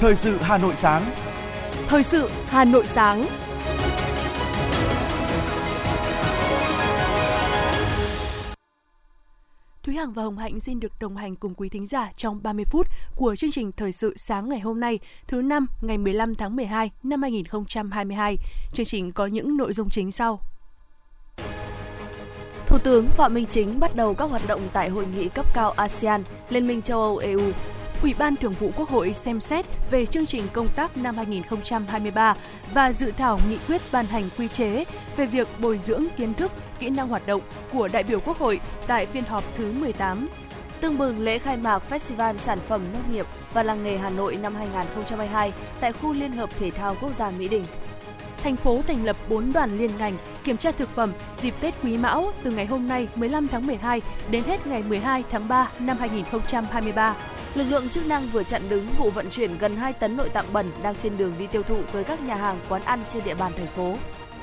Thời sự Hà Nội sáng. Thời sự Hà Nội sáng. Thúy Hằng và Hồng Hạnh xin được đồng hành cùng quý thính giả trong 30 phút của chương trình Thời sự sáng ngày hôm nay, thứ năm ngày 15 tháng 12 năm 2022. Chương trình có những nội dung chính sau. Thủ tướng Phạm Minh Chính bắt đầu các hoạt động tại hội nghị cấp cao ASEAN, Liên minh châu Âu EU. Ủy ban Thường vụ Quốc hội xem xét về chương trình công tác năm 2023 và dự thảo nghị quyết ban hành quy chế về việc bồi dưỡng kiến thức, kỹ năng hoạt động của đại biểu Quốc hội tại phiên họp thứ 18. Tương bừng lễ khai mạc Festival Sản phẩm Nông nghiệp và Làng nghề Hà Nội năm 2022 tại khu Liên hợp Thể thao Quốc gia Mỹ Đình thành phố thành lập 4 đoàn liên ngành kiểm tra thực phẩm dịp Tết Quý Mão từ ngày hôm nay 15 tháng 12 đến hết ngày 12 tháng 3 năm 2023. Lực lượng chức năng vừa chặn đứng vụ vận chuyển gần 2 tấn nội tạng bẩn đang trên đường đi tiêu thụ tới các nhà hàng quán ăn trên địa bàn thành phố.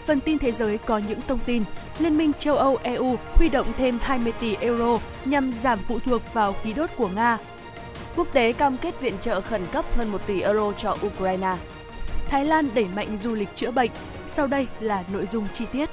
Phần tin thế giới có những thông tin. Liên minh châu Âu EU huy động thêm 20 tỷ euro nhằm giảm phụ thuộc vào khí đốt của Nga. Quốc tế cam kết viện trợ khẩn cấp hơn 1 tỷ euro cho Ukraine. Thái Lan đẩy mạnh du lịch chữa bệnh. Sau đây là nội dung chi tiết.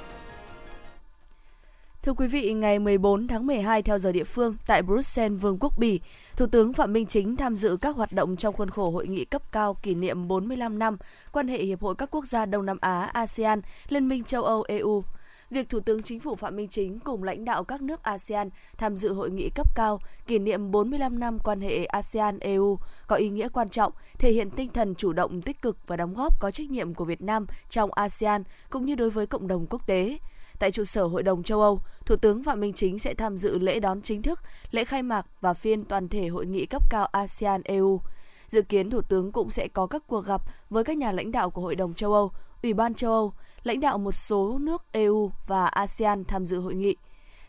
Thưa quý vị, ngày 14 tháng 12 theo giờ địa phương tại Bruxelles, Vương quốc Bỉ, Thủ tướng Phạm Minh Chính tham dự các hoạt động trong khuôn khổ hội nghị cấp cao kỷ niệm 45 năm quan hệ Hiệp hội các quốc gia Đông Nam Á ASEAN, Liên minh châu Âu EU việc Thủ tướng Chính phủ Phạm Minh Chính cùng lãnh đạo các nước ASEAN tham dự hội nghị cấp cao kỷ niệm 45 năm quan hệ ASEAN-EU có ý nghĩa quan trọng, thể hiện tinh thần chủ động tích cực và đóng góp có trách nhiệm của Việt Nam trong ASEAN cũng như đối với cộng đồng quốc tế. Tại trụ sở Hội đồng châu Âu, Thủ tướng Phạm Minh Chính sẽ tham dự lễ đón chính thức, lễ khai mạc và phiên toàn thể hội nghị cấp cao ASEAN-EU. Dự kiến Thủ tướng cũng sẽ có các cuộc gặp với các nhà lãnh đạo của Hội đồng châu Âu, Ủy ban châu Âu, lãnh đạo một số nước EU và ASEAN tham dự hội nghị.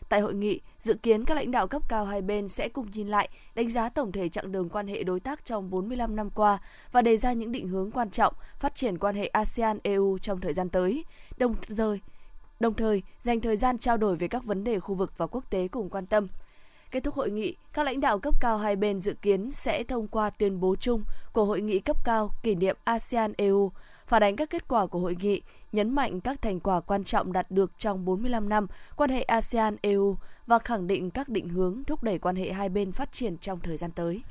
Tại hội nghị, dự kiến các lãnh đạo cấp cao hai bên sẽ cùng nhìn lại, đánh giá tổng thể chặng đường quan hệ đối tác trong 45 năm qua và đề ra những định hướng quan trọng phát triển quan hệ ASEAN-EU trong thời gian tới. Đồng thời, đồng thời dành thời gian trao đổi về các vấn đề khu vực và quốc tế cùng quan tâm. Kết thúc hội nghị, các lãnh đạo cấp cao hai bên dự kiến sẽ thông qua tuyên bố chung của hội nghị cấp cao kỷ niệm ASEAN-EU phản ánh các kết quả của hội nghị, nhấn mạnh các thành quả quan trọng đạt được trong 45 năm quan hệ ASEAN-EU và khẳng định các định hướng thúc đẩy quan hệ hai bên phát triển trong thời gian tới.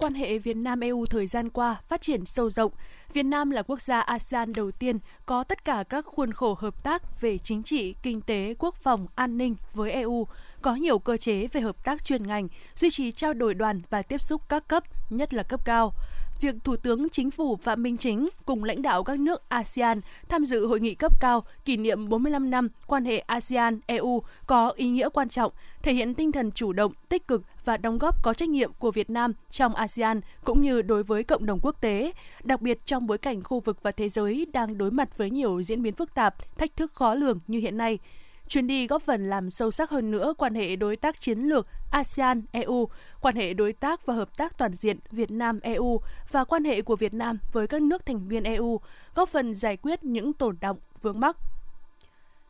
Quan hệ Việt Nam EU thời gian qua phát triển sâu rộng. Việt Nam là quốc gia ASEAN đầu tiên có tất cả các khuôn khổ hợp tác về chính trị, kinh tế, quốc phòng, an ninh với EU, có nhiều cơ chế về hợp tác chuyên ngành, duy trì trao đổi đoàn và tiếp xúc các cấp, nhất là cấp cao việc Thủ tướng Chính phủ Phạm Minh Chính cùng lãnh đạo các nước ASEAN tham dự hội nghị cấp cao kỷ niệm 45 năm quan hệ ASEAN-EU có ý nghĩa quan trọng, thể hiện tinh thần chủ động, tích cực và đóng góp có trách nhiệm của Việt Nam trong ASEAN cũng như đối với cộng đồng quốc tế, đặc biệt trong bối cảnh khu vực và thế giới đang đối mặt với nhiều diễn biến phức tạp, thách thức khó lường như hiện nay. Chuyến đi góp phần làm sâu sắc hơn nữa quan hệ đối tác chiến lược ASEAN-EU, quan hệ đối tác và hợp tác toàn diện Việt Nam-EU và quan hệ của Việt Nam với các nước thành viên EU, góp phần giải quyết những tồn động vướng mắc.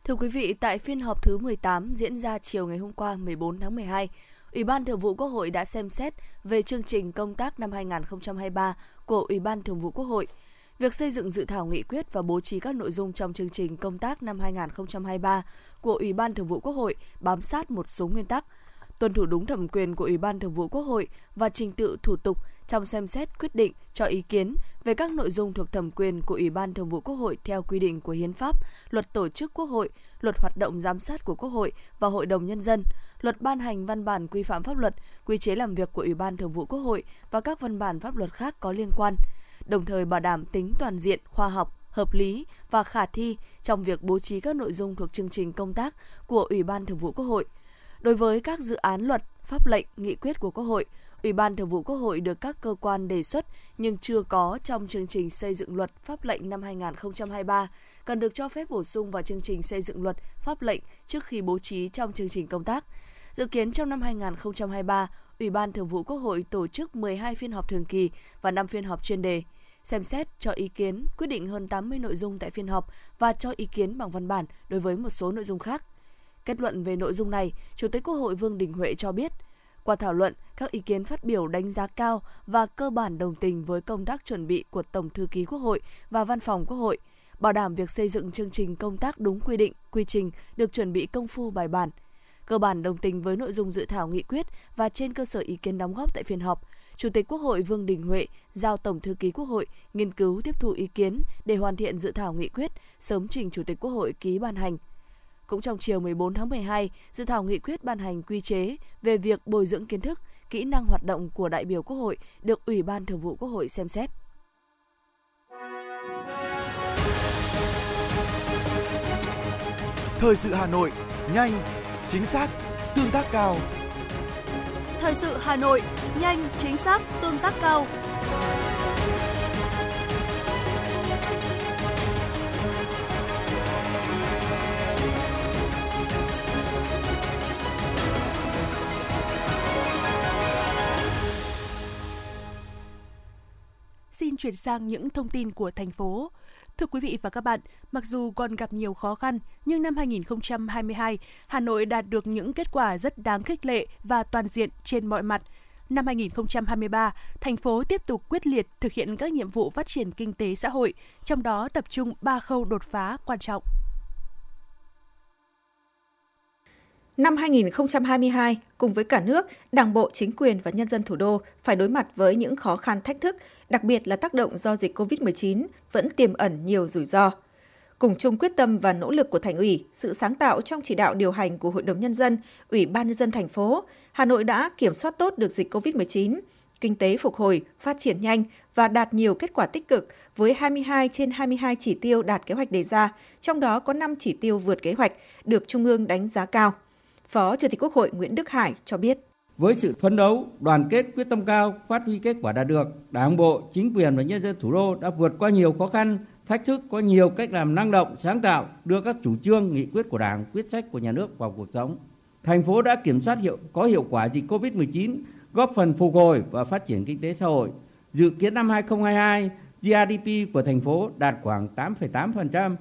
Thưa quý vị, tại phiên họp thứ 18 diễn ra chiều ngày hôm qua 14 tháng 12, Ủy ban Thường vụ Quốc hội đã xem xét về chương trình công tác năm 2023 của Ủy ban Thường vụ Quốc hội – Việc xây dựng dự thảo nghị quyết và bố trí các nội dung trong chương trình công tác năm 2023 của Ủy ban Thường vụ Quốc hội bám sát một số nguyên tắc, tuân thủ đúng thẩm quyền của Ủy ban Thường vụ Quốc hội và trình tự thủ tục trong xem xét quyết định cho ý kiến về các nội dung thuộc thẩm quyền của Ủy ban Thường vụ Quốc hội theo quy định của Hiến pháp, Luật Tổ chức Quốc hội, Luật Hoạt động giám sát của Quốc hội và Hội đồng Nhân dân, Luật ban hành văn bản quy phạm pháp luật, quy chế làm việc của Ủy ban Thường vụ Quốc hội và các văn bản pháp luật khác có liên quan – đồng thời bảo đảm tính toàn diện, khoa học, hợp lý và khả thi trong việc bố trí các nội dung thuộc chương trình công tác của Ủy ban Thường vụ Quốc hội. Đối với các dự án luật, pháp lệnh, nghị quyết của Quốc hội, Ủy ban Thường vụ Quốc hội được các cơ quan đề xuất nhưng chưa có trong chương trình xây dựng luật pháp lệnh năm 2023, cần được cho phép bổ sung vào chương trình xây dựng luật pháp lệnh trước khi bố trí trong chương trình công tác. Dự kiến trong năm 2023, Ủy ban Thường vụ Quốc hội tổ chức 12 phiên họp thường kỳ và 5 phiên họp chuyên đề xem xét cho ý kiến quyết định hơn 80 nội dung tại phiên họp và cho ý kiến bằng văn bản đối với một số nội dung khác. Kết luận về nội dung này, Chủ tịch Quốc hội Vương Đình Huệ cho biết, Qua thảo luận, các ý kiến phát biểu đánh giá cao và cơ bản đồng tình với công tác chuẩn bị của Tổng thư ký Quốc hội và Văn phòng Quốc hội, bảo đảm việc xây dựng chương trình công tác đúng quy định, quy trình được chuẩn bị công phu bài bản. Cơ bản đồng tình với nội dung dự thảo nghị quyết và trên cơ sở ý kiến đóng góp tại phiên họp, Chủ tịch Quốc hội Vương Đình Huệ giao Tổng thư ký Quốc hội nghiên cứu tiếp thu ý kiến để hoàn thiện dự thảo nghị quyết, sớm trình Chủ tịch Quốc hội ký ban hành. Cũng trong chiều 14 tháng 12, dự thảo nghị quyết ban hành quy chế về việc bồi dưỡng kiến thức, kỹ năng hoạt động của đại biểu Quốc hội được Ủy ban Thường vụ Quốc hội xem xét. Thời sự Hà Nội, nhanh, chính xác, tương tác cao. Thời sự Hà Nội, nhanh, chính xác, tương tác cao. Xin chuyển sang những thông tin của thành phố. Thưa quý vị và các bạn, mặc dù còn gặp nhiều khó khăn, nhưng năm 2022, Hà Nội đạt được những kết quả rất đáng khích lệ và toàn diện trên mọi mặt. Năm 2023, thành phố tiếp tục quyết liệt thực hiện các nhiệm vụ phát triển kinh tế xã hội, trong đó tập trung 3 khâu đột phá quan trọng. Năm 2022, cùng với cả nước, Đảng bộ, chính quyền và nhân dân thủ đô phải đối mặt với những khó khăn thách thức, đặc biệt là tác động do dịch COVID-19 vẫn tiềm ẩn nhiều rủi ro. Cùng chung quyết tâm và nỗ lực của thành ủy, sự sáng tạo trong chỉ đạo điều hành của Hội đồng nhân dân, Ủy ban nhân dân thành phố, Hà Nội đã kiểm soát tốt được dịch COVID-19, kinh tế phục hồi, phát triển nhanh và đạt nhiều kết quả tích cực với 22 trên 22 chỉ tiêu đạt kế hoạch đề ra, trong đó có 5 chỉ tiêu vượt kế hoạch, được Trung ương đánh giá cao. Phó Chủ tịch Quốc hội Nguyễn Đức Hải cho biết. Với sự phấn đấu, đoàn kết, quyết tâm cao, phát huy kết quả đạt được, Đảng bộ, chính quyền và nhân dân thủ đô đã vượt qua nhiều khó khăn, thách thức có nhiều cách làm năng động, sáng tạo, đưa các chủ trương, nghị quyết của Đảng, quyết sách của nhà nước vào cuộc sống. Thành phố đã kiểm soát hiệu có hiệu quả dịch Covid-19, góp phần phục hồi và phát triển kinh tế xã hội. Dự kiến năm 2022, GDP của thành phố đạt khoảng 8,8%,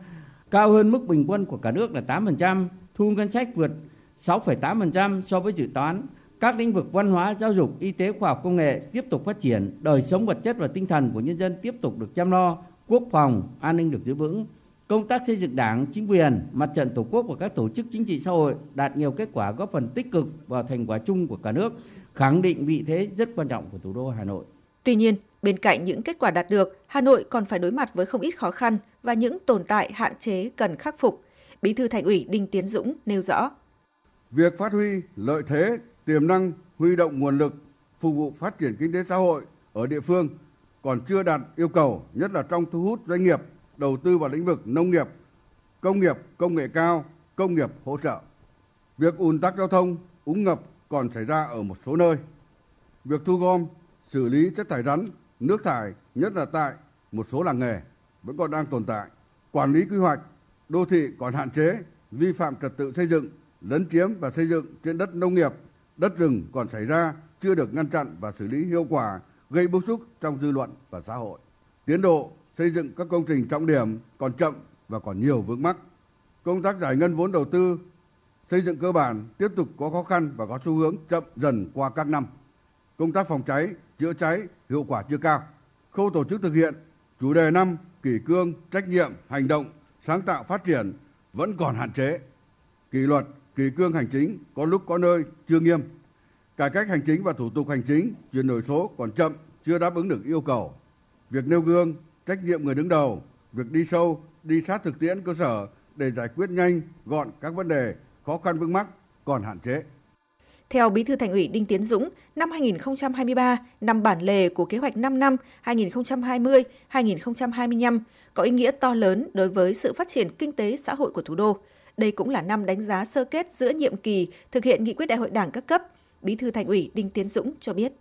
cao hơn mức bình quân của cả nước là 8%, thu ngân sách vượt 6,8% so với dự toán. Các lĩnh vực văn hóa, giáo dục, y tế, khoa học công nghệ tiếp tục phát triển, đời sống vật chất và tinh thần của nhân dân tiếp tục được chăm lo, quốc phòng, an ninh được giữ vững. Công tác xây dựng Đảng, chính quyền, mặt trận Tổ quốc và các tổ chức chính trị xã hội đạt nhiều kết quả góp phần tích cực vào thành quả chung của cả nước, khẳng định vị thế rất quan trọng của thủ đô Hà Nội. Tuy nhiên, bên cạnh những kết quả đạt được, Hà Nội còn phải đối mặt với không ít khó khăn và những tồn tại hạn chế cần khắc phục. Bí thư Thành ủy Đinh Tiến Dũng nêu rõ. Việc phát huy lợi thế, tiềm năng, huy động nguồn lực phục vụ phát triển kinh tế xã hội ở địa phương còn chưa đạt yêu cầu, nhất là trong thu hút doanh nghiệp đầu tư vào lĩnh vực nông nghiệp, công nghiệp, công nghệ cao, công nghiệp hỗ trợ. Việc ùn tắc giao thông, úng ngập còn xảy ra ở một số nơi. Việc thu gom, xử lý chất thải rắn, nước thải, nhất là tại một số làng nghề vẫn còn đang tồn tại. Quản lý quy hoạch, đô thị còn hạn chế, vi phạm trật tự xây dựng, lấn chiếm và xây dựng trên đất nông nghiệp, đất rừng còn xảy ra chưa được ngăn chặn và xử lý hiệu quả, gây bức xúc trong dư luận và xã hội. Tiến độ xây dựng các công trình trọng điểm còn chậm và còn nhiều vướng mắc. Công tác giải ngân vốn đầu tư xây dựng cơ bản tiếp tục có khó khăn và có xu hướng chậm dần qua các năm. Công tác phòng cháy, chữa cháy hiệu quả chưa cao. Khâu tổ chức thực hiện chủ đề năm kỷ cương, trách nhiệm, hành động, sáng tạo phát triển vẫn còn hạn chế. Kỷ luật, kỳ cương hành chính có lúc có nơi chưa nghiêm. Cải cách hành chính và thủ tục hành chính chuyển đổi số còn chậm, chưa đáp ứng được yêu cầu. Việc nêu gương, trách nhiệm người đứng đầu, việc đi sâu, đi sát thực tiễn cơ sở để giải quyết nhanh, gọn các vấn đề khó khăn vướng mắc còn hạn chế. Theo Bí thư Thành ủy Đinh Tiến Dũng, năm 2023, năm bản lề của kế hoạch 5 năm 2020-2025 có ý nghĩa to lớn đối với sự phát triển kinh tế xã hội của thủ đô. Đây cũng là năm đánh giá sơ kết giữa nhiệm kỳ thực hiện nghị quyết đại hội đảng các cấp. Bí thư Thành ủy Đinh Tiến Dũng cho biết.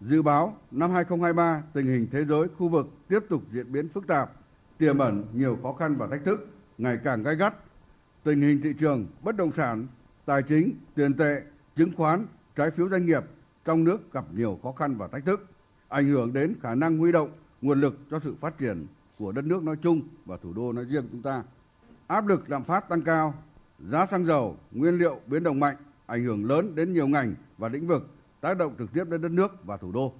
Dự báo năm 2023 tình hình thế giới, khu vực tiếp tục diễn biến phức tạp, tiềm ẩn nhiều khó khăn và thách thức ngày càng gay gắt. Tình hình thị trường bất động sản, tài chính, tiền tệ, chứng khoán, trái phiếu doanh nghiệp trong nước gặp nhiều khó khăn và thách thức, ảnh hưởng đến khả năng huy động nguồn lực cho sự phát triển của đất nước nói chung và thủ đô nói riêng chúng ta. Áp lực lạm phát tăng cao, giá xăng dầu, nguyên liệu biến động mạnh, ảnh hưởng lớn đến nhiều ngành và lĩnh vực tác động trực tiếp đến đất nước và thủ đô.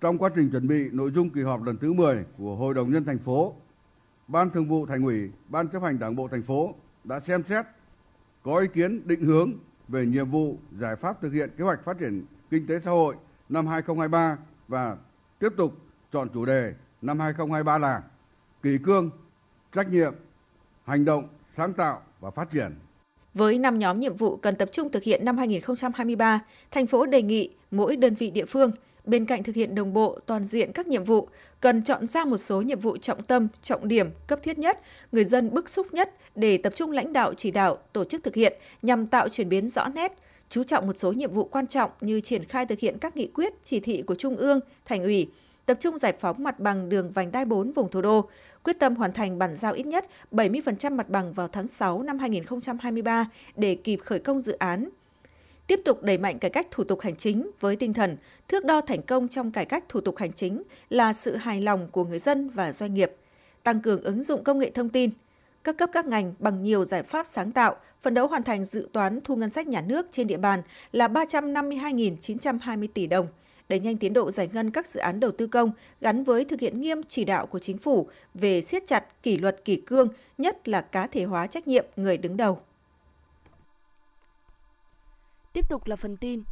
Trong quá trình chuẩn bị nội dung kỳ họp lần thứ 10 của Hội đồng nhân thành phố, Ban Thường vụ Thành ủy, Ban chấp hành Đảng bộ thành phố đã xem xét có ý kiến định hướng về nhiệm vụ giải pháp thực hiện kế hoạch phát triển kinh tế xã hội năm 2023 và tiếp tục chọn chủ đề năm 2023 là kỳ cương, trách nhiệm, hành động, sáng tạo và phát triển. Với 5 nhóm nhiệm vụ cần tập trung thực hiện năm 2023, thành phố đề nghị mỗi đơn vị địa phương bên cạnh thực hiện đồng bộ toàn diện các nhiệm vụ, cần chọn ra một số nhiệm vụ trọng tâm, trọng điểm, cấp thiết nhất, người dân bức xúc nhất để tập trung lãnh đạo chỉ đạo, tổ chức thực hiện nhằm tạo chuyển biến rõ nét, chú trọng một số nhiệm vụ quan trọng như triển khai thực hiện các nghị quyết, chỉ thị của Trung ương, Thành ủy, tập trung giải phóng mặt bằng đường vành đai 4 vùng thủ đô, quyết tâm hoàn thành bản giao ít nhất 70% mặt bằng vào tháng 6 năm 2023 để kịp khởi công dự án. Tiếp tục đẩy mạnh cải cách thủ tục hành chính với tinh thần thước đo thành công trong cải cách thủ tục hành chính là sự hài lòng của người dân và doanh nghiệp, tăng cường ứng dụng công nghệ thông tin, các cấp các ngành bằng nhiều giải pháp sáng tạo, phấn đấu hoàn thành dự toán thu ngân sách nhà nước trên địa bàn là 352.920 tỷ đồng, đẩy nhanh tiến độ giải ngân các dự án đầu tư công gắn với thực hiện nghiêm chỉ đạo của chính phủ về siết chặt kỷ luật kỷ cương, nhất là cá thể hóa trách nhiệm người đứng đầu. Tiếp tục là phần tin.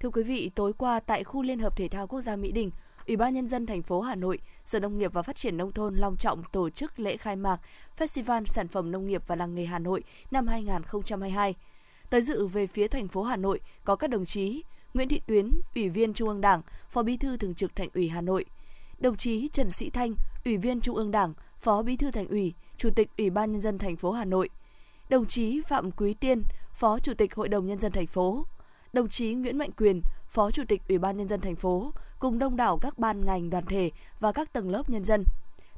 Thưa quý vị, tối qua tại khu Liên hợp Thể thao Quốc gia Mỹ Đình, Ủy ban nhân dân thành phố Hà Nội, Sở Nông nghiệp và Phát triển nông thôn long trọng tổ chức lễ khai mạc Festival sản phẩm nông nghiệp và làng nghề Hà Nội năm 2022. Tới dự về phía thành phố Hà Nội có các đồng chí Nguyễn Thị Tuyến, Ủy viên Trung ương Đảng, Phó Bí thư Thường trực Thành ủy Hà Nội, đồng chí Trần Sĩ Thanh, Ủy viên Trung ương Đảng, Phó Bí thư Thành ủy, Chủ tịch Ủy ban nhân dân thành phố Hà Nội, đồng chí Phạm Quý Tiên, Phó Chủ tịch Hội đồng nhân dân thành phố, đồng chí Nguyễn Mạnh Quyền, Phó Chủ tịch Ủy ban nhân dân thành phố cùng đông đảo các ban ngành đoàn thể và các tầng lớp nhân dân.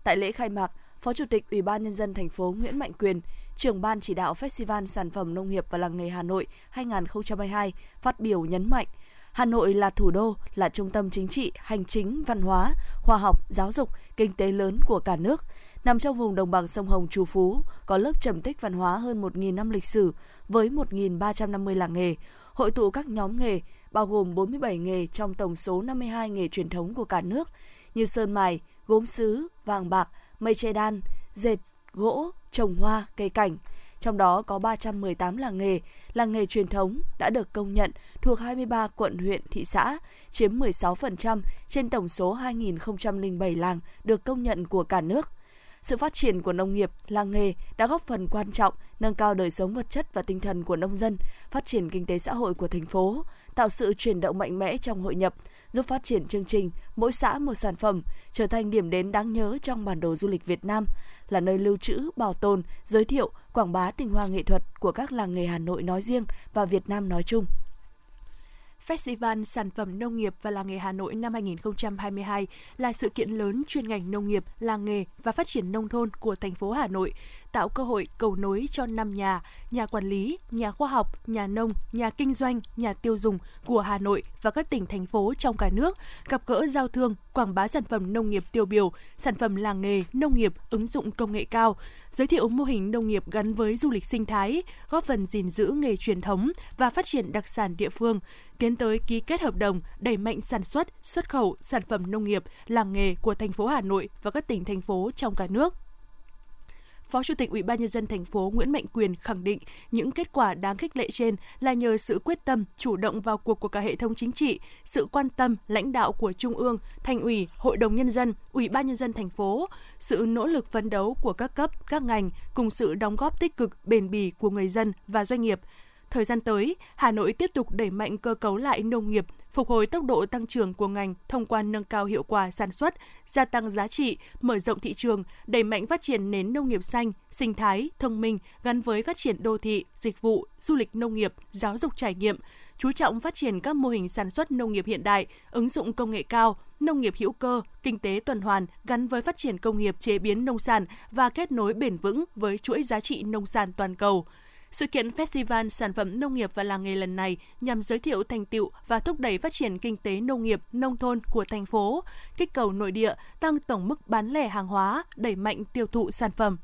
Tại lễ khai mạc, Phó Chủ tịch Ủy ban nhân dân thành phố Nguyễn Mạnh Quyền, trưởng ban chỉ đạo Festival sản phẩm nông nghiệp và làng nghề Hà Nội 2022 phát biểu nhấn mạnh Hà Nội là thủ đô, là trung tâm chính trị, hành chính, văn hóa, khoa học, giáo dục, kinh tế lớn của cả nước. Nằm trong vùng đồng bằng sông Hồng Trù Phú, có lớp trầm tích văn hóa hơn 1.000 năm lịch sử với 1.350 làng nghề, hội tụ các nhóm nghề, bao gồm 47 nghề trong tổng số 52 nghề truyền thống của cả nước như sơn mài, gốm sứ, vàng bạc, mây che đan, dệt, gỗ, trồng hoa, cây cảnh. Trong đó có 318 làng nghề, làng nghề truyền thống đã được công nhận thuộc 23 quận huyện thị xã, chiếm 16% trên tổng số 2.007 làng được công nhận của cả nước – sự phát triển của nông nghiệp, làng nghề đã góp phần quan trọng nâng cao đời sống vật chất và tinh thần của nông dân, phát triển kinh tế xã hội của thành phố, tạo sự chuyển động mạnh mẽ trong hội nhập, giúp phát triển chương trình mỗi xã một sản phẩm trở thành điểm đến đáng nhớ trong bản đồ du lịch Việt Nam, là nơi lưu trữ, bảo tồn, giới thiệu, quảng bá tinh hoa nghệ thuật của các làng nghề Hà Nội nói riêng và Việt Nam nói chung. Festival Sản phẩm Nông nghiệp và Làng nghề Hà Nội năm 2022 là sự kiện lớn chuyên ngành nông nghiệp, làng nghề và phát triển nông thôn của thành phố Hà Nội, tạo cơ hội cầu nối cho năm nhà, nhà quản lý, nhà khoa học, nhà nông, nhà kinh doanh, nhà tiêu dùng của Hà Nội và các tỉnh thành phố trong cả nước, gặp gỡ giao thương, quảng bá sản phẩm nông nghiệp tiêu biểu, sản phẩm làng nghề, nông nghiệp ứng dụng công nghệ cao, giới thiệu mô hình nông nghiệp gắn với du lịch sinh thái, góp phần gìn giữ nghề truyền thống và phát triển đặc sản địa phương, tiến tới ký kết hợp đồng đẩy mạnh sản xuất, xuất khẩu sản phẩm nông nghiệp, làng nghề của thành phố Hà Nội và các tỉnh thành phố trong cả nước. Phó Chủ tịch Ủy ban nhân dân thành phố Nguyễn Mạnh Quyền khẳng định những kết quả đáng khích lệ trên là nhờ sự quyết tâm, chủ động vào cuộc của cả hệ thống chính trị, sự quan tâm, lãnh đạo của Trung ương, Thành ủy, Hội đồng nhân dân, Ủy ban nhân dân thành phố, sự nỗ lực phấn đấu của các cấp, các ngành cùng sự đóng góp tích cực, bền bỉ của người dân và doanh nghiệp. Thời gian tới, Hà Nội tiếp tục đẩy mạnh cơ cấu lại nông nghiệp, phục hồi tốc độ tăng trưởng của ngành thông qua nâng cao hiệu quả sản xuất, gia tăng giá trị, mở rộng thị trường, đẩy mạnh phát triển nền nông nghiệp xanh, sinh thái, thông minh gắn với phát triển đô thị, dịch vụ, du lịch nông nghiệp, giáo dục trải nghiệm, chú trọng phát triển các mô hình sản xuất nông nghiệp hiện đại, ứng dụng công nghệ cao, nông nghiệp hữu cơ, kinh tế tuần hoàn gắn với phát triển công nghiệp chế biến nông sản và kết nối bền vững với chuỗi giá trị nông sản toàn cầu. Sự kiện Festival Sản phẩm Nông nghiệp và Làng nghề lần này nhằm giới thiệu thành tựu và thúc đẩy phát triển kinh tế nông nghiệp, nông thôn của thành phố, kích cầu nội địa, tăng tổng mức bán lẻ hàng hóa, đẩy mạnh tiêu thụ sản phẩm.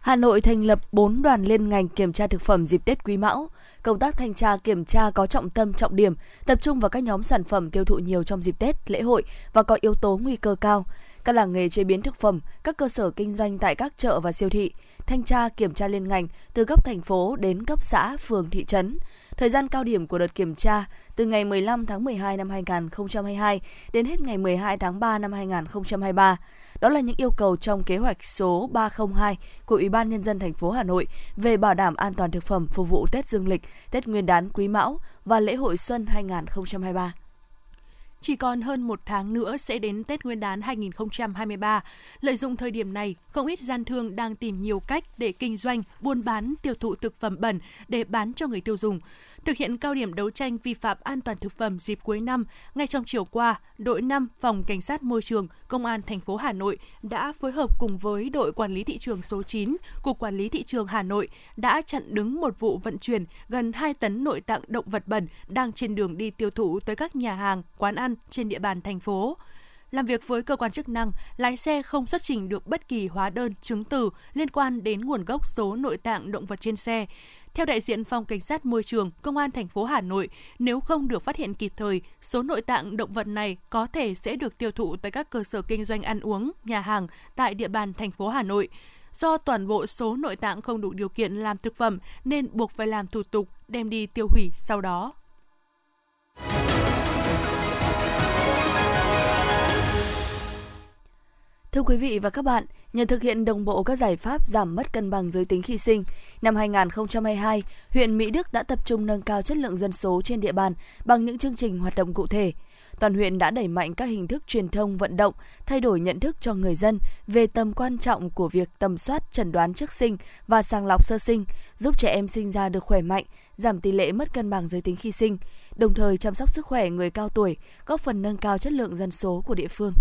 Hà Nội thành lập 4 đoàn liên ngành kiểm tra thực phẩm dịp Tết Quý Mão. Công tác thanh tra kiểm tra có trọng tâm trọng điểm, tập trung vào các nhóm sản phẩm tiêu thụ nhiều trong dịp Tết, lễ hội và có yếu tố nguy cơ cao các làng nghề chế biến thực phẩm, các cơ sở kinh doanh tại các chợ và siêu thị, thanh tra kiểm tra liên ngành từ cấp thành phố đến cấp xã, phường, thị trấn. Thời gian cao điểm của đợt kiểm tra từ ngày 15 tháng 12 năm 2022 đến hết ngày 12 tháng 3 năm 2023. Đó là những yêu cầu trong kế hoạch số 302 của Ủy ban nhân dân thành phố Hà Nội về bảo đảm an toàn thực phẩm phục vụ Tết Dương lịch, Tết Nguyên đán Quý Mão và lễ hội xuân 2023. Chỉ còn hơn một tháng nữa sẽ đến Tết Nguyên đán 2023. Lợi dụng thời điểm này, không ít gian thương đang tìm nhiều cách để kinh doanh, buôn bán, tiêu thụ thực phẩm bẩn để bán cho người tiêu dùng. Thực hiện cao điểm đấu tranh vi phạm an toàn thực phẩm dịp cuối năm, ngay trong chiều qua, đội 5 Phòng Cảnh sát Môi trường, Công an thành phố Hà Nội đã phối hợp cùng với đội quản lý thị trường số 9, Cục Quản lý Thị trường Hà Nội đã chặn đứng một vụ vận chuyển gần 2 tấn nội tạng động vật bẩn đang trên đường đi tiêu thụ tới các nhà hàng, quán ăn trên địa bàn thành phố. Làm việc với cơ quan chức năng, lái xe không xuất trình được bất kỳ hóa đơn, chứng từ liên quan đến nguồn gốc số nội tạng động vật trên xe. Theo đại diện Phòng Cảnh sát Môi trường, Công an thành phố Hà Nội, nếu không được phát hiện kịp thời, số nội tạng động vật này có thể sẽ được tiêu thụ tại các cơ sở kinh doanh ăn uống, nhà hàng tại địa bàn thành phố Hà Nội. Do toàn bộ số nội tạng không đủ điều kiện làm thực phẩm nên buộc phải làm thủ tục đem đi tiêu hủy sau đó. Thưa quý vị và các bạn, nhờ thực hiện đồng bộ các giải pháp giảm mất cân bằng giới tính khi sinh, năm 2022, huyện Mỹ Đức đã tập trung nâng cao chất lượng dân số trên địa bàn bằng những chương trình hoạt động cụ thể. Toàn huyện đã đẩy mạnh các hình thức truyền thông vận động, thay đổi nhận thức cho người dân về tầm quan trọng của việc tầm soát chẩn đoán trước sinh và sàng lọc sơ sinh, giúp trẻ em sinh ra được khỏe mạnh, giảm tỷ lệ mất cân bằng giới tính khi sinh, đồng thời chăm sóc sức khỏe người cao tuổi, góp phần nâng cao chất lượng dân số của địa phương.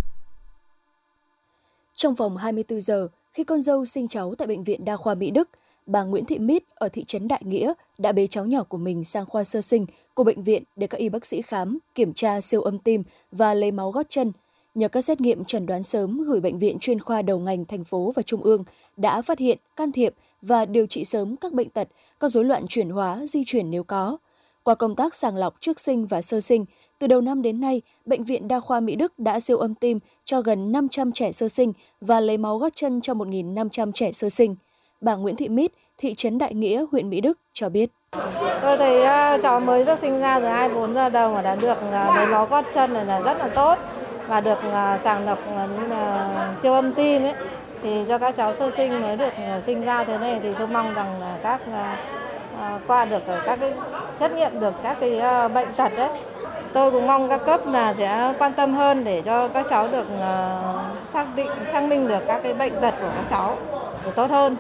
Trong vòng 24 giờ, khi con dâu sinh cháu tại Bệnh viện Đa khoa Mỹ Đức, bà Nguyễn Thị Mít ở thị trấn Đại Nghĩa đã bế cháu nhỏ của mình sang khoa sơ sinh của bệnh viện để các y bác sĩ khám, kiểm tra siêu âm tim và lấy máu gót chân. Nhờ các xét nghiệm chẩn đoán sớm gửi bệnh viện chuyên khoa đầu ngành thành phố và trung ương đã phát hiện, can thiệp và điều trị sớm các bệnh tật, có rối loạn chuyển hóa, di chuyển nếu có. Qua công tác sàng lọc trước sinh và sơ sinh, từ đầu năm đến nay, Bệnh viện Đa khoa Mỹ Đức đã siêu âm tim cho gần 500 trẻ sơ sinh và lấy máu gót chân cho 1.500 trẻ sơ sinh. Bà Nguyễn Thị Mít, thị trấn Đại Nghĩa, huyện Mỹ Đức cho biết. Tôi thấy uh, cháu mới được sinh ra từ 24 giờ đầu mà đã được uh, lấy máu gót chân là rất là tốt và được uh, sàng lọc uh, siêu âm tim ấy thì cho các cháu sơ sinh mới được uh, sinh ra thế này thì tôi mong rằng là các uh, qua được các cái xét nghiệm được các cái uh, bệnh tật đấy tôi cũng mong các cấp là sẽ quan tâm hơn để cho các cháu được ờ, xác định xác minh được các cái bệnh tật của các cháu được tốt hơn.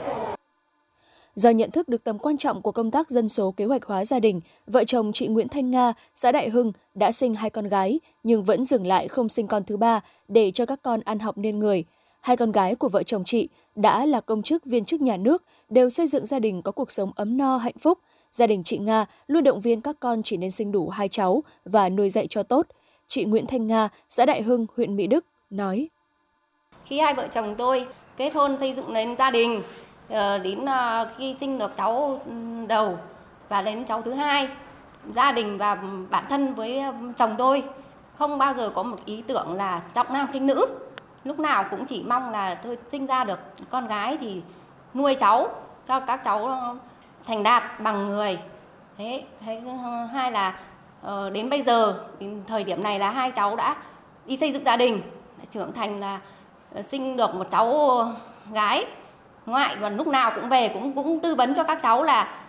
Do nhận thức được tầm quan trọng của công tác dân số kế hoạch hóa gia đình, vợ chồng chị Nguyễn Thanh Nga, xã Đại Hưng đã sinh hai con gái nhưng vẫn dừng lại không sinh con thứ ba để cho các con ăn học nên người. Hai con gái của vợ chồng chị đã là công chức viên chức nhà nước, đều xây dựng gia đình có cuộc sống ấm no hạnh phúc, Gia đình chị Nga luôn động viên các con chỉ nên sinh đủ hai cháu và nuôi dạy cho tốt. Chị Nguyễn Thanh Nga, xã Đại Hưng, huyện Mỹ Đức, nói. Khi hai vợ chồng tôi kết hôn xây dựng lên gia đình, ờ, đến ờ, khi sinh được cháu ừ, đầu và đến cháu thứ hai, gia đình và bản thân với ờ, chồng tôi không bao giờ có một ý tưởng là trọng nam khinh nữ. Lúc nào cũng chỉ mong là tôi sinh ra được con gái thì nuôi cháu cho các cháu thành đạt bằng người. Thế thế hai là ờ, đến bây giờ đến thời điểm này là hai cháu đã đi xây dựng gia đình trưởng thành là ờ, sinh được một cháu gái. Ngoại và lúc nào cũng về cũng cũng tư vấn cho các cháu là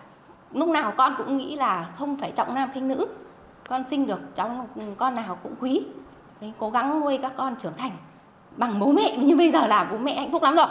lúc nào con cũng nghĩ là không phải trọng nam khinh nữ. Con sinh được cháu con nào cũng quý. Đấy, cố gắng nuôi các con trưởng thành bằng bố mẹ như bây giờ là bố mẹ hạnh phúc lắm rồi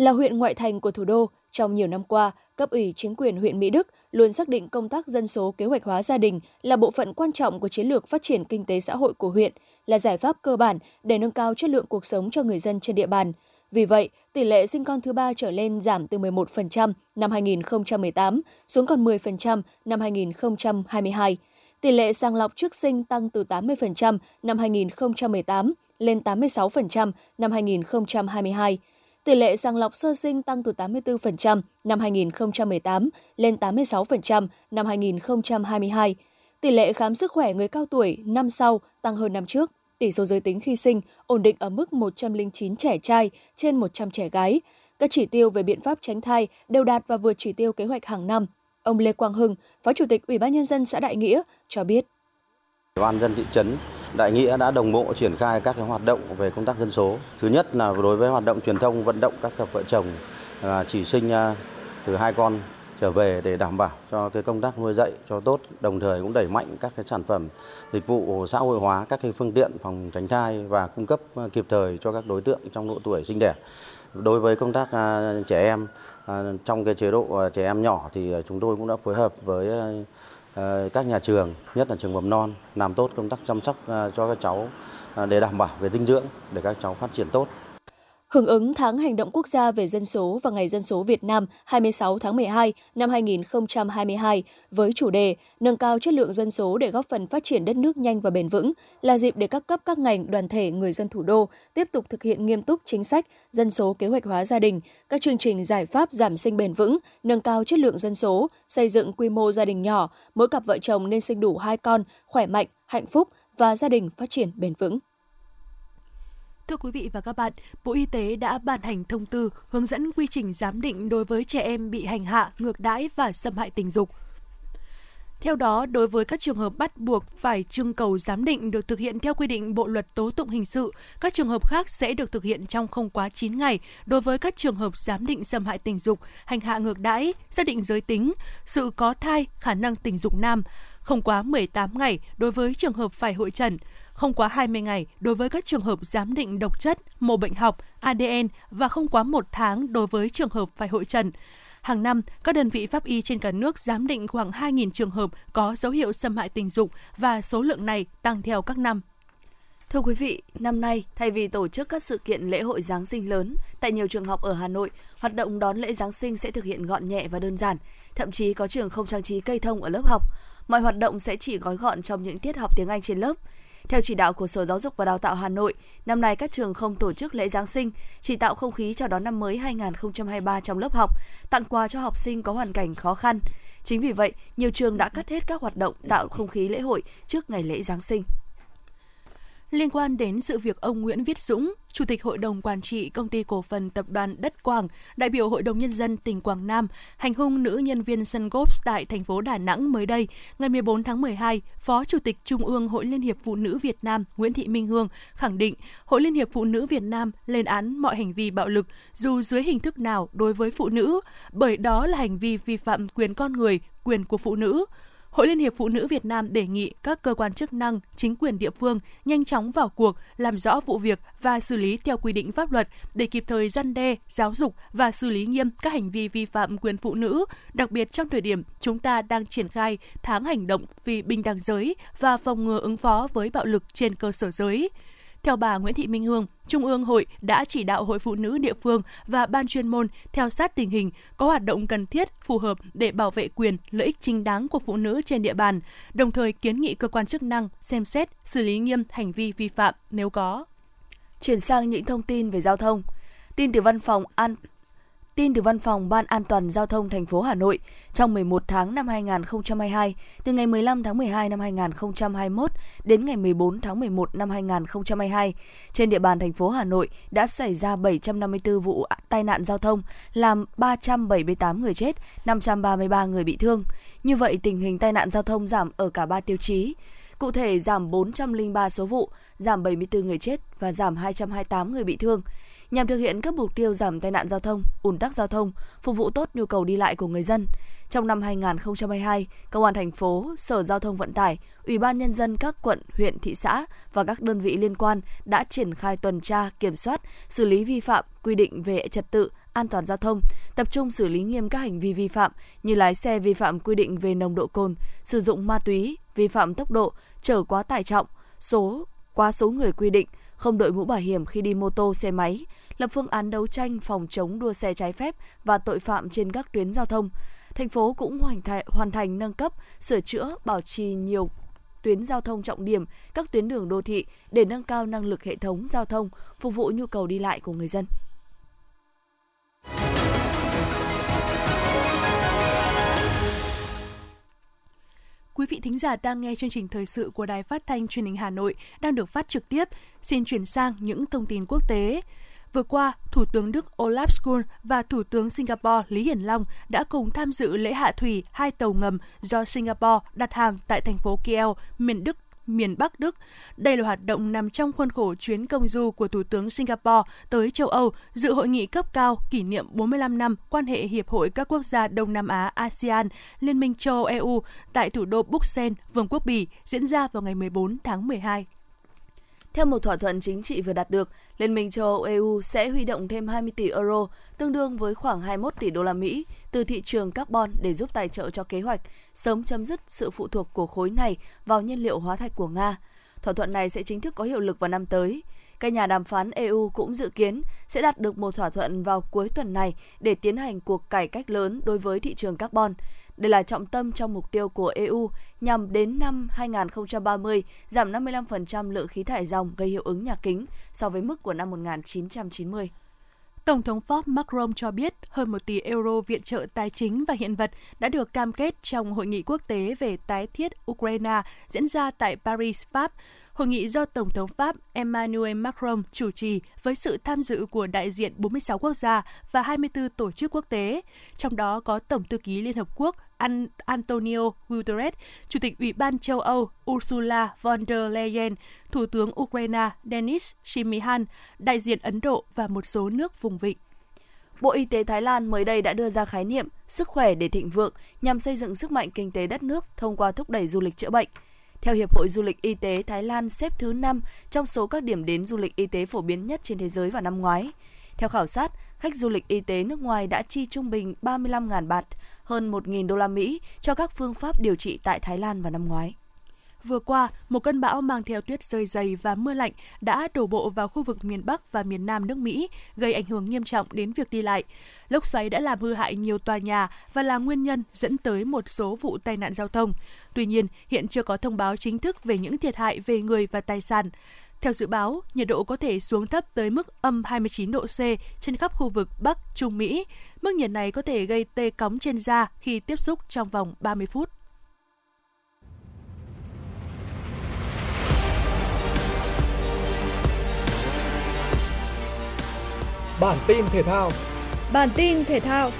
là huyện ngoại thành của thủ đô trong nhiều năm qua, cấp ủy chính quyền huyện Mỹ Đức luôn xác định công tác dân số kế hoạch hóa gia đình là bộ phận quan trọng của chiến lược phát triển kinh tế xã hội của huyện, là giải pháp cơ bản để nâng cao chất lượng cuộc sống cho người dân trên địa bàn. Vì vậy, tỷ lệ sinh con thứ ba trở lên giảm từ 11% năm 2018 xuống còn 10% năm 2022. Tỷ lệ sàng lọc trước sinh tăng từ 80% năm 2018 lên 86% năm 2022 Tỷ lệ sàng lọc sơ sinh tăng từ 84% năm 2018 lên 86% năm 2022. Tỷ lệ khám sức khỏe người cao tuổi năm sau tăng hơn năm trước. Tỷ số giới tính khi sinh ổn định ở mức 109 trẻ trai trên 100 trẻ gái. Các chỉ tiêu về biện pháp tránh thai đều đạt và vượt chỉ tiêu kế hoạch hàng năm. Ông Lê Quang Hưng, Phó Chủ tịch Ủy ban nhân dân xã Đại Nghĩa cho biết. Ủy ban dân thị trấn Đại Nghĩa đã đồng bộ triển khai các cái hoạt động về công tác dân số. Thứ nhất là đối với hoạt động truyền thông vận động các cặp vợ chồng à, chỉ sinh à, từ hai con trở về để đảm bảo cho cái công tác nuôi dạy cho tốt, đồng thời cũng đẩy mạnh các cái sản phẩm dịch vụ xã hội hóa các cái phương tiện phòng tránh thai và cung cấp à, kịp thời cho các đối tượng trong độ tuổi sinh đẻ. Đối với công tác à, trẻ em à, trong cái chế độ trẻ em nhỏ thì chúng tôi cũng đã phối hợp với Ờ, các nhà trường, nhất là trường mầm non làm tốt công tác chăm sóc ờ, cho các cháu ờ, để đảm bảo về dinh dưỡng để các cháu phát triển tốt. Hưởng ứng tháng hành động quốc gia về dân số và Ngày dân số Việt Nam 26 tháng 12 năm 2022 với chủ đề Nâng cao chất lượng dân số để góp phần phát triển đất nước nhanh và bền vững là dịp để các cấp các ngành, đoàn thể, người dân thủ đô tiếp tục thực hiện nghiêm túc chính sách dân số kế hoạch hóa gia đình, các chương trình giải pháp giảm sinh bền vững, nâng cao chất lượng dân số, xây dựng quy mô gia đình nhỏ, mỗi cặp vợ chồng nên sinh đủ hai con, khỏe mạnh, hạnh phúc và gia đình phát triển bền vững. Thưa quý vị và các bạn, Bộ Y tế đã ban hành thông tư hướng dẫn quy trình giám định đối với trẻ em bị hành hạ, ngược đãi và xâm hại tình dục. Theo đó, đối với các trường hợp bắt buộc phải trưng cầu giám định được thực hiện theo quy định Bộ luật tố tụng hình sự, các trường hợp khác sẽ được thực hiện trong không quá 9 ngày đối với các trường hợp giám định xâm hại tình dục, hành hạ ngược đãi, xác định giới tính, sự có thai, khả năng tình dục nam, không quá 18 ngày đối với trường hợp phải hội trần, không quá 20 ngày đối với các trường hợp giám định độc chất, mô bệnh học, ADN và không quá một tháng đối với trường hợp phải hội trần. Hàng năm, các đơn vị pháp y trên cả nước giám định khoảng 2.000 trường hợp có dấu hiệu xâm hại tình dục và số lượng này tăng theo các năm. Thưa quý vị, năm nay, thay vì tổ chức các sự kiện lễ hội Giáng sinh lớn, tại nhiều trường học ở Hà Nội, hoạt động đón lễ Giáng sinh sẽ thực hiện gọn nhẹ và đơn giản. Thậm chí có trường không trang trí cây thông ở lớp học. Mọi hoạt động sẽ chỉ gói gọn trong những tiết học tiếng Anh trên lớp. Theo chỉ đạo của Sở Giáo dục và Đào tạo Hà Nội, năm nay các trường không tổ chức lễ Giáng sinh, chỉ tạo không khí chào đón năm mới 2023 trong lớp học, tặng quà cho học sinh có hoàn cảnh khó khăn. Chính vì vậy, nhiều trường đã cắt hết các hoạt động tạo không khí lễ hội trước ngày lễ Giáng sinh. Liên quan đến sự việc ông Nguyễn Viết Dũng, Chủ tịch Hội đồng Quản trị Công ty Cổ phần Tập đoàn Đất Quảng, đại biểu Hội đồng Nhân dân tỉnh Quảng Nam, hành hung nữ nhân viên sân golf tại thành phố Đà Nẵng mới đây, ngày 14 tháng 12, Phó Chủ tịch Trung ương Hội Liên hiệp Phụ nữ Việt Nam Nguyễn Thị Minh Hương khẳng định Hội Liên hiệp Phụ nữ Việt Nam lên án mọi hành vi bạo lực dù dưới hình thức nào đối với phụ nữ, bởi đó là hành vi vi phạm quyền con người, quyền của phụ nữ. Hội Liên hiệp Phụ nữ Việt Nam đề nghị các cơ quan chức năng, chính quyền địa phương nhanh chóng vào cuộc, làm rõ vụ việc và xử lý theo quy định pháp luật để kịp thời răn đe, giáo dục và xử lý nghiêm các hành vi vi phạm quyền phụ nữ, đặc biệt trong thời điểm chúng ta đang triển khai tháng hành động vì bình đẳng giới và phòng ngừa ứng phó với bạo lực trên cơ sở giới. Theo bà Nguyễn Thị Minh Hương, Trung ương hội đã chỉ đạo Hội Phụ nữ địa phương và ban chuyên môn theo sát tình hình, có hoạt động cần thiết, phù hợp để bảo vệ quyền, lợi ích chính đáng của phụ nữ trên địa bàn, đồng thời kiến nghị cơ quan chức năng xem xét, xử lý nghiêm hành vi vi phạm nếu có. Chuyển sang những thông tin về giao thông. Tin từ văn phòng An Tin từ Văn phòng Ban An toàn Giao thông thành phố Hà Nội, trong 11 tháng năm 2022, từ ngày 15 tháng 12 năm 2021 đến ngày 14 tháng 11 năm 2022, trên địa bàn thành phố Hà Nội đã xảy ra 754 vụ tai nạn giao thông, làm 378 người chết, 533 người bị thương. Như vậy, tình hình tai nạn giao thông giảm ở cả ba tiêu chí. Cụ thể giảm 403 số vụ, giảm 74 người chết và giảm 228 người bị thương nhằm thực hiện các mục tiêu giảm tai nạn giao thông, ùn tắc giao thông, phục vụ tốt nhu cầu đi lại của người dân. Trong năm 2022, Công an thành phố, Sở Giao thông Vận tải, Ủy ban nhân dân các quận, huyện, thị xã và các đơn vị liên quan đã triển khai tuần tra, kiểm soát, xử lý vi phạm quy định về trật tự, an toàn giao thông, tập trung xử lý nghiêm các hành vi vi phạm như lái xe vi phạm quy định về nồng độ cồn, sử dụng ma túy, vi phạm tốc độ, chở quá tải trọng, số quá số người quy định, không đội mũ bảo hiểm khi đi mô tô, xe máy, lập phương án đấu tranh phòng chống đua xe trái phép và tội phạm trên các tuyến giao thông. Thành phố cũng hoàn thành, hoàn thành nâng cấp, sửa chữa, bảo trì nhiều tuyến giao thông trọng điểm, các tuyến đường đô thị để nâng cao năng lực hệ thống giao thông, phục vụ nhu cầu đi lại của người dân. Vị thính giả đang nghe chương trình thời sự của Đài Phát thanh Truyền hình Hà Nội đang được phát trực tiếp. Xin chuyển sang những thông tin quốc tế. Vừa qua, Thủ tướng Đức Olaf Scholz và Thủ tướng Singapore Lý Hiển Long đã cùng tham dự lễ hạ thủy hai tàu ngầm do Singapore đặt hàng tại thành phố Kiel, miền Đức miền Bắc Đức. Đây là hoạt động nằm trong khuôn khổ chuyến công du của Thủ tướng Singapore tới châu Âu dự hội nghị cấp cao kỷ niệm 45 năm quan hệ Hiệp hội các quốc gia Đông Nam Á ASEAN, Liên minh châu Âu EU tại thủ đô Bruxelles, Vương quốc Bỉ diễn ra vào ngày 14 tháng 12. Theo một thỏa thuận chính trị vừa đạt được, Liên minh châu Âu EU sẽ huy động thêm 20 tỷ euro, tương đương với khoảng 21 tỷ đô la Mỹ từ thị trường carbon để giúp tài trợ cho kế hoạch sớm chấm dứt sự phụ thuộc của khối này vào nhiên liệu hóa thạch của Nga. Thỏa thuận này sẽ chính thức có hiệu lực vào năm tới. Các nhà đàm phán EU cũng dự kiến sẽ đạt được một thỏa thuận vào cuối tuần này để tiến hành cuộc cải cách lớn đối với thị trường carbon. Đây là trọng tâm trong mục tiêu của EU nhằm đến năm 2030 giảm 55% lượng khí thải dòng gây hiệu ứng nhà kính so với mức của năm 1990. Tổng thống Pháp Macron cho biết hơn 1 tỷ euro viện trợ tài chính và hiện vật đã được cam kết trong hội nghị quốc tế về tái thiết Ukraine diễn ra tại Paris, Pháp. Hội nghị do Tổng thống Pháp Emmanuel Macron chủ trì với sự tham dự của đại diện 46 quốc gia và 24 tổ chức quốc tế, trong đó có Tổng thư ký Liên Hợp Quốc Antonio Guterres, Chủ tịch Ủy ban châu Âu Ursula von der Leyen, Thủ tướng Ukraine Denis Shimihan, đại diện Ấn Độ và một số nước vùng vịnh. Bộ Y tế Thái Lan mới đây đã đưa ra khái niệm sức khỏe để thịnh vượng nhằm xây dựng sức mạnh kinh tế đất nước thông qua thúc đẩy du lịch chữa bệnh. Theo Hiệp hội Du lịch Y tế Thái Lan xếp thứ 5 trong số các điểm đến du lịch y tế phổ biến nhất trên thế giới vào năm ngoái. Theo khảo sát, khách du lịch y tế nước ngoài đã chi trung bình 35.000 bạt, hơn 1.000 đô la Mỹ cho các phương pháp điều trị tại Thái Lan vào năm ngoái. Vừa qua, một cơn bão mang theo tuyết rơi dày và mưa lạnh đã đổ bộ vào khu vực miền Bắc và miền Nam nước Mỹ, gây ảnh hưởng nghiêm trọng đến việc đi lại. Lốc xoáy đã làm hư hại nhiều tòa nhà và là nguyên nhân dẫn tới một số vụ tai nạn giao thông. Tuy nhiên, hiện chưa có thông báo chính thức về những thiệt hại về người và tài sản. Theo dự báo, nhiệt độ có thể xuống thấp tới mức âm 29 độ C trên khắp khu vực Bắc Trung Mỹ. Mức nhiệt này có thể gây tê cóng trên da khi tiếp xúc trong vòng 30 phút. Bản tin thể thao Bản tin thể thao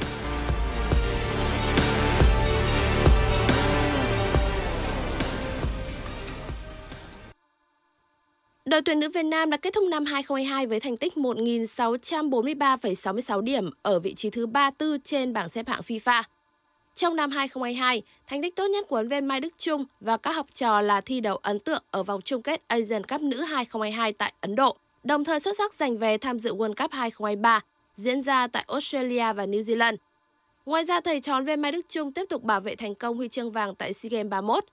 Đội tuyển nữ Việt Nam đã kết thúc năm 2022 với thành tích 1.643,66 điểm ở vị trí thứ 34 trên bảng xếp hạng FIFA. Trong năm 2022, thành tích tốt nhất của huấn viên Mai Đức Trung và các học trò là thi đấu ấn tượng ở vòng chung kết Asian Cup nữ 2022 tại Ấn Độ, đồng thời xuất sắc giành về tham dự World Cup 2023 diễn ra tại Australia và New Zealand. Ngoài ra, thầy trò về Mai Đức Trung tiếp tục bảo vệ thành công huy chương vàng tại SEA Games 31.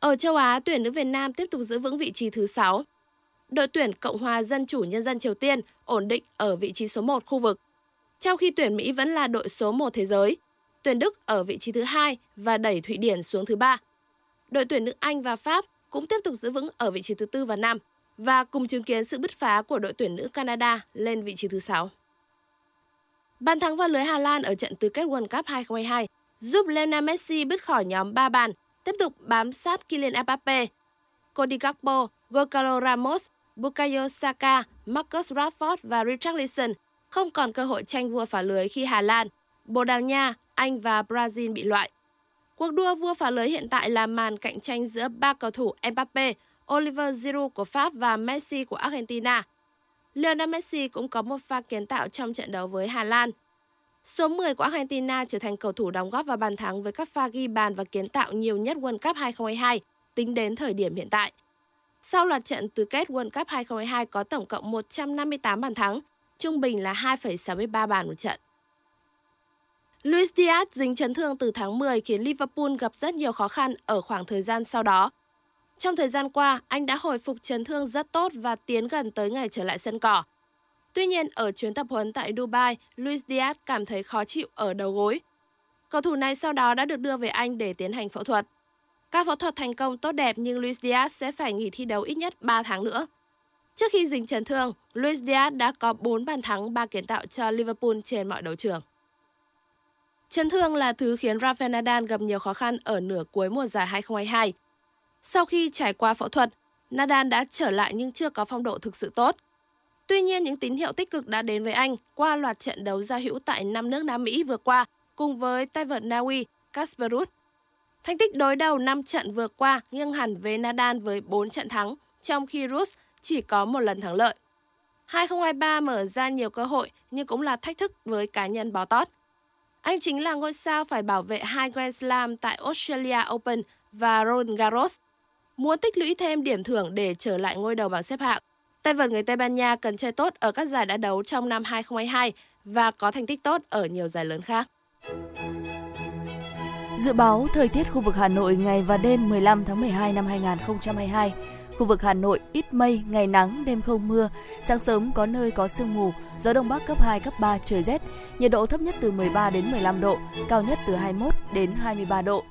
Ở châu Á, tuyển nữ Việt Nam tiếp tục giữ vững vị trí thứ 6 đội tuyển Cộng hòa Dân chủ Nhân dân Triều Tiên ổn định ở vị trí số 1 khu vực, trong khi tuyển Mỹ vẫn là đội số 1 thế giới. Tuyển Đức ở vị trí thứ hai và đẩy Thụy Điển xuống thứ ba. Đội tuyển nữ Anh và Pháp cũng tiếp tục giữ vững ở vị trí thứ tư và năm và cùng chứng kiến sự bứt phá của đội tuyển nữ Canada lên vị trí thứ 6. Bàn thắng vào lưới Hà Lan ở trận tứ kết World Cup 2022 giúp Lionel Messi bứt khỏi nhóm 3 bàn, tiếp tục bám sát Kylian Mbappe. Cody Gakpo, Gonzalo Ramos Bukayo Saka, Marcus Rashford và Richarlison không còn cơ hội tranh vua phá lưới khi Hà Lan, Bồ Đào Nha, Anh và Brazil bị loại. Cuộc đua vua phá lưới hiện tại là màn cạnh tranh giữa ba cầu thủ Mbappe, Oliver Giroud của Pháp và Messi của Argentina. Lionel Messi cũng có một pha kiến tạo trong trận đấu với Hà Lan. Số 10 của Argentina trở thành cầu thủ đóng góp vào bàn thắng với các pha ghi bàn và kiến tạo nhiều nhất World Cup 2022 tính đến thời điểm hiện tại. Sau loạt trận tứ kết World Cup 2022 có tổng cộng 158 bàn thắng, trung bình là 2,63 bàn một trận. Luis Diaz dính chấn thương từ tháng 10 khiến Liverpool gặp rất nhiều khó khăn ở khoảng thời gian sau đó. Trong thời gian qua, anh đã hồi phục chấn thương rất tốt và tiến gần tới ngày trở lại sân cỏ. Tuy nhiên, ở chuyến tập huấn tại Dubai, Luis Diaz cảm thấy khó chịu ở đầu gối. Cầu thủ này sau đó đã được đưa về Anh để tiến hành phẫu thuật. Các phẫu thuật thành công tốt đẹp nhưng Luis Diaz sẽ phải nghỉ thi đấu ít nhất 3 tháng nữa. Trước khi dính chấn thương, Luis Diaz đã có 4 bàn thắng, 3 kiến tạo cho Liverpool trên mọi đấu trường. Chấn thương là thứ khiến Rafael Nadal gặp nhiều khó khăn ở nửa cuối mùa giải 2022. Sau khi trải qua phẫu thuật, Nadal đã trở lại nhưng chưa có phong độ thực sự tốt. Tuy nhiên, những tín hiệu tích cực đã đến với anh qua loạt trận đấu giao hữu tại năm nước Nam Mỹ vừa qua cùng với tay vợt Na Uy Casper Ruud. Thành tích đối đầu 5 trận vừa qua nghiêng hẳn về Nadal với 4 trận thắng, trong khi Rus chỉ có một lần thắng lợi. 2023 mở ra nhiều cơ hội nhưng cũng là thách thức với cá nhân bó tót. Anh chính là ngôi sao phải bảo vệ hai Grand Slam tại Australia Open và Roland Garros. Muốn tích lũy thêm điểm thưởng để trở lại ngôi đầu bảng xếp hạng, tay vợt người Tây Ban Nha cần chơi tốt ở các giải đã đấu trong năm 2022 và có thành tích tốt ở nhiều giải lớn khác. Dự báo thời tiết khu vực Hà Nội ngày và đêm 15 tháng 12 năm 2022. Khu vực Hà Nội ít mây, ngày nắng, đêm không mưa, sáng sớm có nơi có sương mù, gió đông bắc cấp 2 cấp 3 trời rét, nhiệt độ thấp nhất từ 13 đến 15 độ, cao nhất từ 21 đến 23 độ.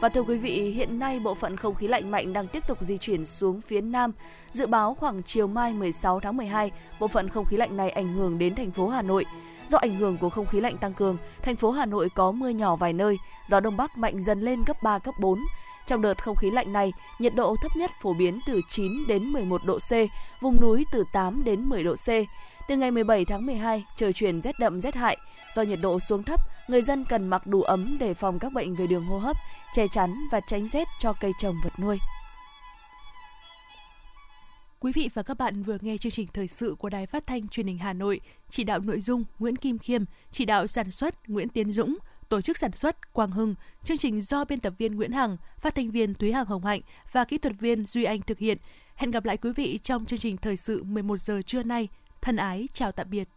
Và thưa quý vị, hiện nay bộ phận không khí lạnh mạnh đang tiếp tục di chuyển xuống phía Nam. Dự báo khoảng chiều mai 16 tháng 12, bộ phận không khí lạnh này ảnh hưởng đến thành phố Hà Nội. Do ảnh hưởng của không khí lạnh tăng cường, thành phố Hà Nội có mưa nhỏ vài nơi, gió đông bắc mạnh dần lên cấp 3, cấp 4. Trong đợt không khí lạnh này, nhiệt độ thấp nhất phổ biến từ 9 đến 11 độ C, vùng núi từ 8 đến 10 độ C. Từ ngày 17 tháng 12, trời chuyển rét đậm rét hại. Do nhiệt độ xuống thấp, người dân cần mặc đủ ấm để phòng các bệnh về đường hô hấp, che chắn và tránh rét cho cây trồng vật nuôi. Quý vị và các bạn vừa nghe chương trình thời sự của Đài Phát thanh Truyền hình Hà Nội, chỉ đạo nội dung Nguyễn Kim Khiêm, chỉ đạo sản xuất Nguyễn Tiến Dũng, tổ chức sản xuất Quang Hưng, chương trình do biên tập viên Nguyễn Hằng, phát thanh viên Thúy Hằng Hồng Hạnh và kỹ thuật viên Duy Anh thực hiện. Hẹn gặp lại quý vị trong chương trình thời sự 11 giờ trưa nay. Thân ái chào tạm biệt.